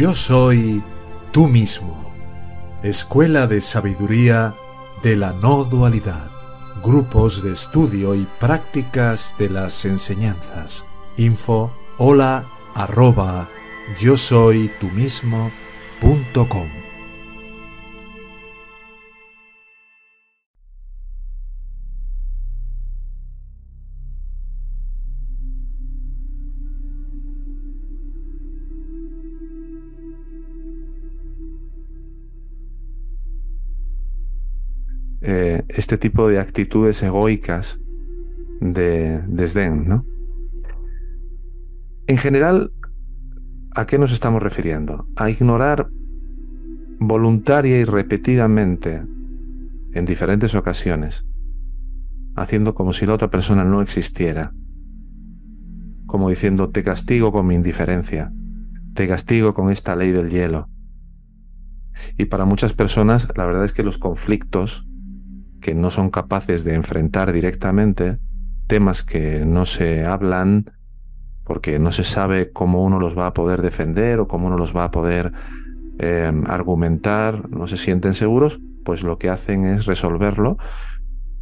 Yo soy tú mismo. Escuela de Sabiduría de la No Dualidad. Grupos de estudio y prácticas de las enseñanzas. Info hola arroba yo soy tú mismo. Eh, este tipo de actitudes egoicas de desdén, ¿no? En general, ¿a qué nos estamos refiriendo? A ignorar voluntaria y repetidamente, en diferentes ocasiones, haciendo como si la otra persona no existiera, como diciendo, te castigo con mi indiferencia, te castigo con esta ley del hielo. Y para muchas personas, la verdad es que los conflictos que no son capaces de enfrentar directamente, temas que no se hablan porque no se sabe cómo uno los va a poder defender o cómo uno los va a poder eh, argumentar, no se sienten seguros, pues lo que hacen es resolverlo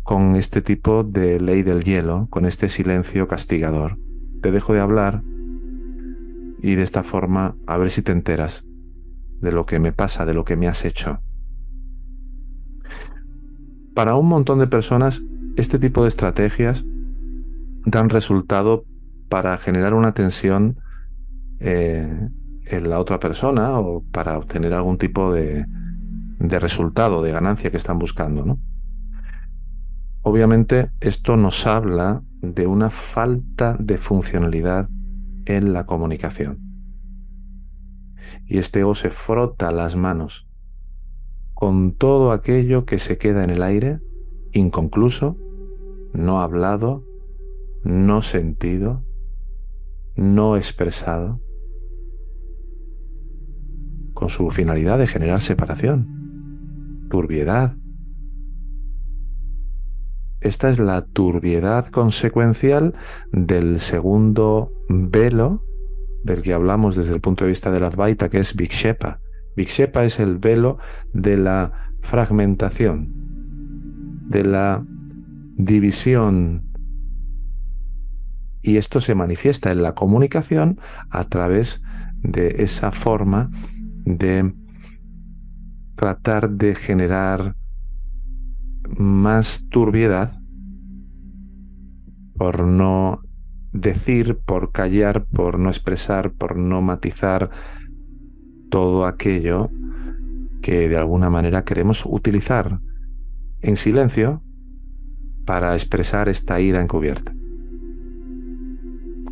con este tipo de ley del hielo, con este silencio castigador. Te dejo de hablar y de esta forma a ver si te enteras de lo que me pasa, de lo que me has hecho. Para un montón de personas, este tipo de estrategias dan resultado para generar una tensión eh, en la otra persona o para obtener algún tipo de, resultado, de ganancia que están buscando. ¿no? Obviamente esto nos habla de una falta de funcionalidad en la comunicación. Y este ego se frota las manos con todo aquello que se queda en el aire, inconcluso, no hablado, no sentido, no expresado, con su finalidad de generar separación, turbiedad. Esta es la turbiedad consecuencial del segundo velo del que hablamos desde el punto de vista de la Advaita, que es Vikshepa, Vikshepa es el velo de la fragmentación, de la división. Y esto se manifiesta en la comunicación a través de esa forma de tratar de generar más turbiedad por no decir, por callar, por no expresar, por no matizar, todo aquello que de alguna manera queremos utilizar en silencio para expresar esta ira encubierta.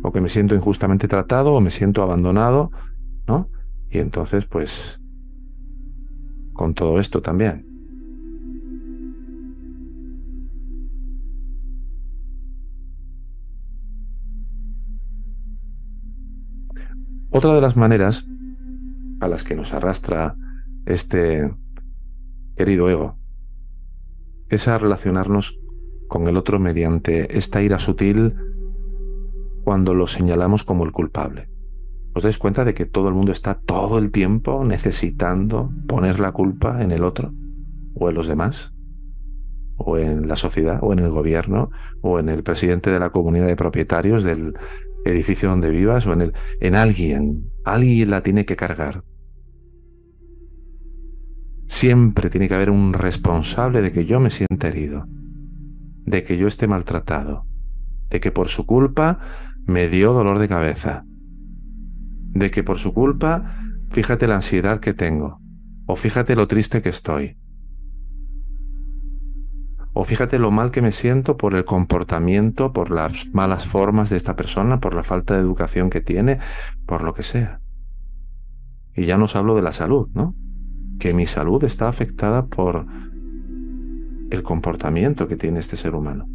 O que me siento injustamente tratado o me siento abandonado, ¿no? Y entonces, pues, con todo esto también. Otra de las maneras a las que nos arrastra este querido ego es a relacionarnos con el otro mediante esta ira sutil cuando lo señalamos como el culpable. ¿Os dais cuenta de que todo el mundo está todo el tiempo necesitando poner la culpa en el otro o en los demás? o en la sociedad, o en el gobierno, o en el presidente de la comunidad de propietarios del edificio donde vivas, o en, el, en alguien. Alguien la tiene que cargar. Siempre tiene que haber un responsable de que yo me sienta herido, de que yo esté maltratado, de que por su culpa me dio dolor de cabeza, de que por su culpa, fíjate la ansiedad que tengo, o fíjate lo triste que estoy, o fíjate lo mal que me siento por el comportamiento, por las malas formas de esta persona, por la falta de educación que tiene, por lo que sea. Y ya nos hablo de la salud, ¿no? que mi salud está afectada por el comportamiento que tiene este ser humano.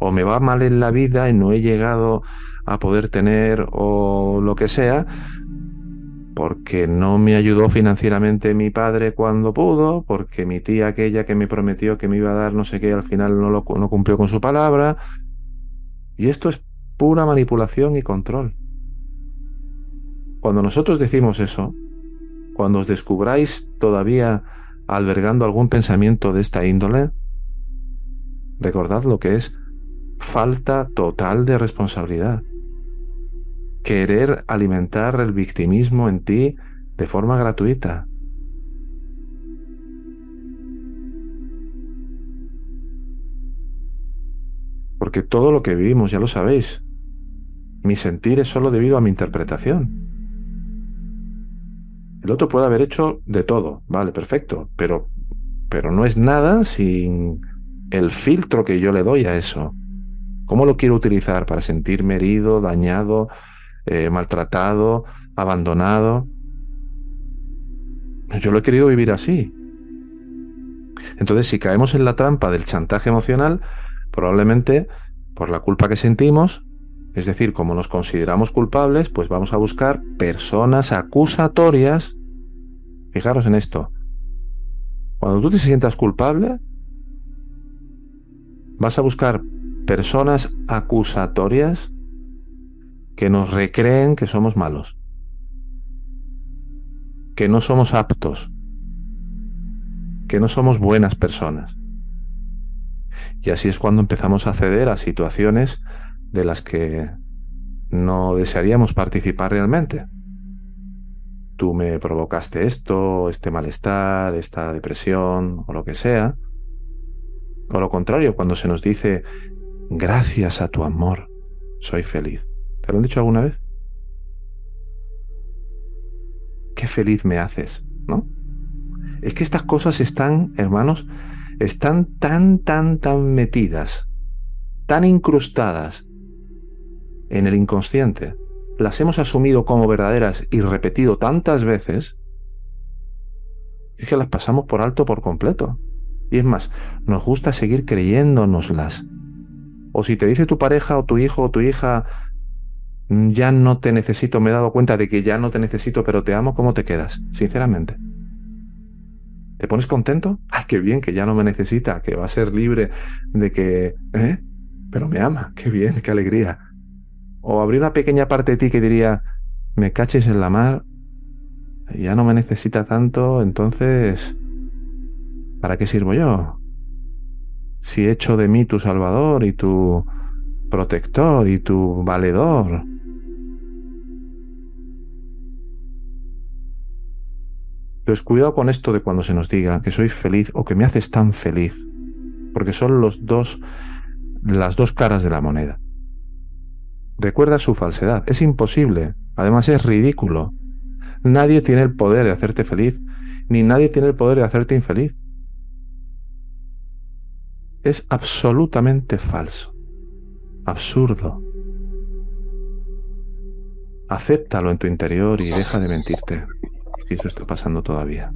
O me va mal en la vida y no he llegado a poder tener o lo que sea, porque no me ayudó financieramente mi padre cuando pudo, porque mi tía aquella que me prometió que me iba a dar no sé qué, al final no, lo, no cumplió con su palabra. Y esto es pura manipulación y control Cuando nosotros decimos eso, cuando os descubráis todavía albergando algún pensamiento de esta índole, recordad lo que es falta total de responsabilidad. Querer alimentar el victimismo en ti de forma gratuita. Porque todo lo que vivimos, ya lo sabéis, mi sentir es solo debido a mi interpretación. El otro puede haber hecho de todo, vale, perfecto, pero, pero no es nada sin el filtro que yo le doy a eso. ¿Cómo lo quiero utilizar para sentirme herido, dañado, eh, maltratado, abandonado? Yo lo he querido vivir así. Entonces, si caemos en la trampa del chantaje emocional, probablemente por la culpa que sentimos, es decir, como nos consideramos culpables, pues vamos a buscar personas acusatorias. Fijaros en esto. Cuando tú te sientas culpable, vas a buscar personas acusatorias que nos recreen que somos malos, que no somos aptos, que no somos buenas personas. Y así es cuando empezamos a ceder a situaciones de las que no desearíamos participar realmente. Tú me provocaste esto, este malestar, esta depresión o lo que sea. O lo contrario, cuando se nos dice, gracias a tu amor, soy feliz. ¿Te lo han dicho alguna vez? Qué feliz me haces, ¿no? Es que estas cosas están, hermanos, están tan, tan, tan metidas, tan incrustadas en el inconsciente, las hemos asumido como verdaderas y repetido tantas veces, es que las pasamos por alto por completo. Y es más, nos gusta seguir creyéndonoslas. O si te dice tu pareja o tu hijo o tu hija, ya no te necesito, me he dado cuenta de que ya no te necesito, pero te amo, ¿cómo te quedas? Sinceramente. ¿Te pones contento? ¡Ay, qué bien, que ya no me necesita, que va a ser libre de que... ¿Eh? Pero me ama, qué bien, qué alegría. O habría una pequeña parte de ti que diría, me caches en la mar, ya no me necesita tanto, entonces, ¿para qué sirvo yo? Si he hecho de mí tu salvador y tu protector y tu valedor. Pues cuidado con esto de cuando se nos diga que soy feliz o que me haces tan feliz, porque son los dos, las dos caras de la moneda. Recuerda su falsedad, es imposible, además es ridículo. Nadie tiene el poder de hacerte feliz, ni nadie tiene el poder de hacerte infeliz. Es absolutamente falso, absurdo. Acéptalo en tu interior y deja de mentirte si eso está pasando todavía.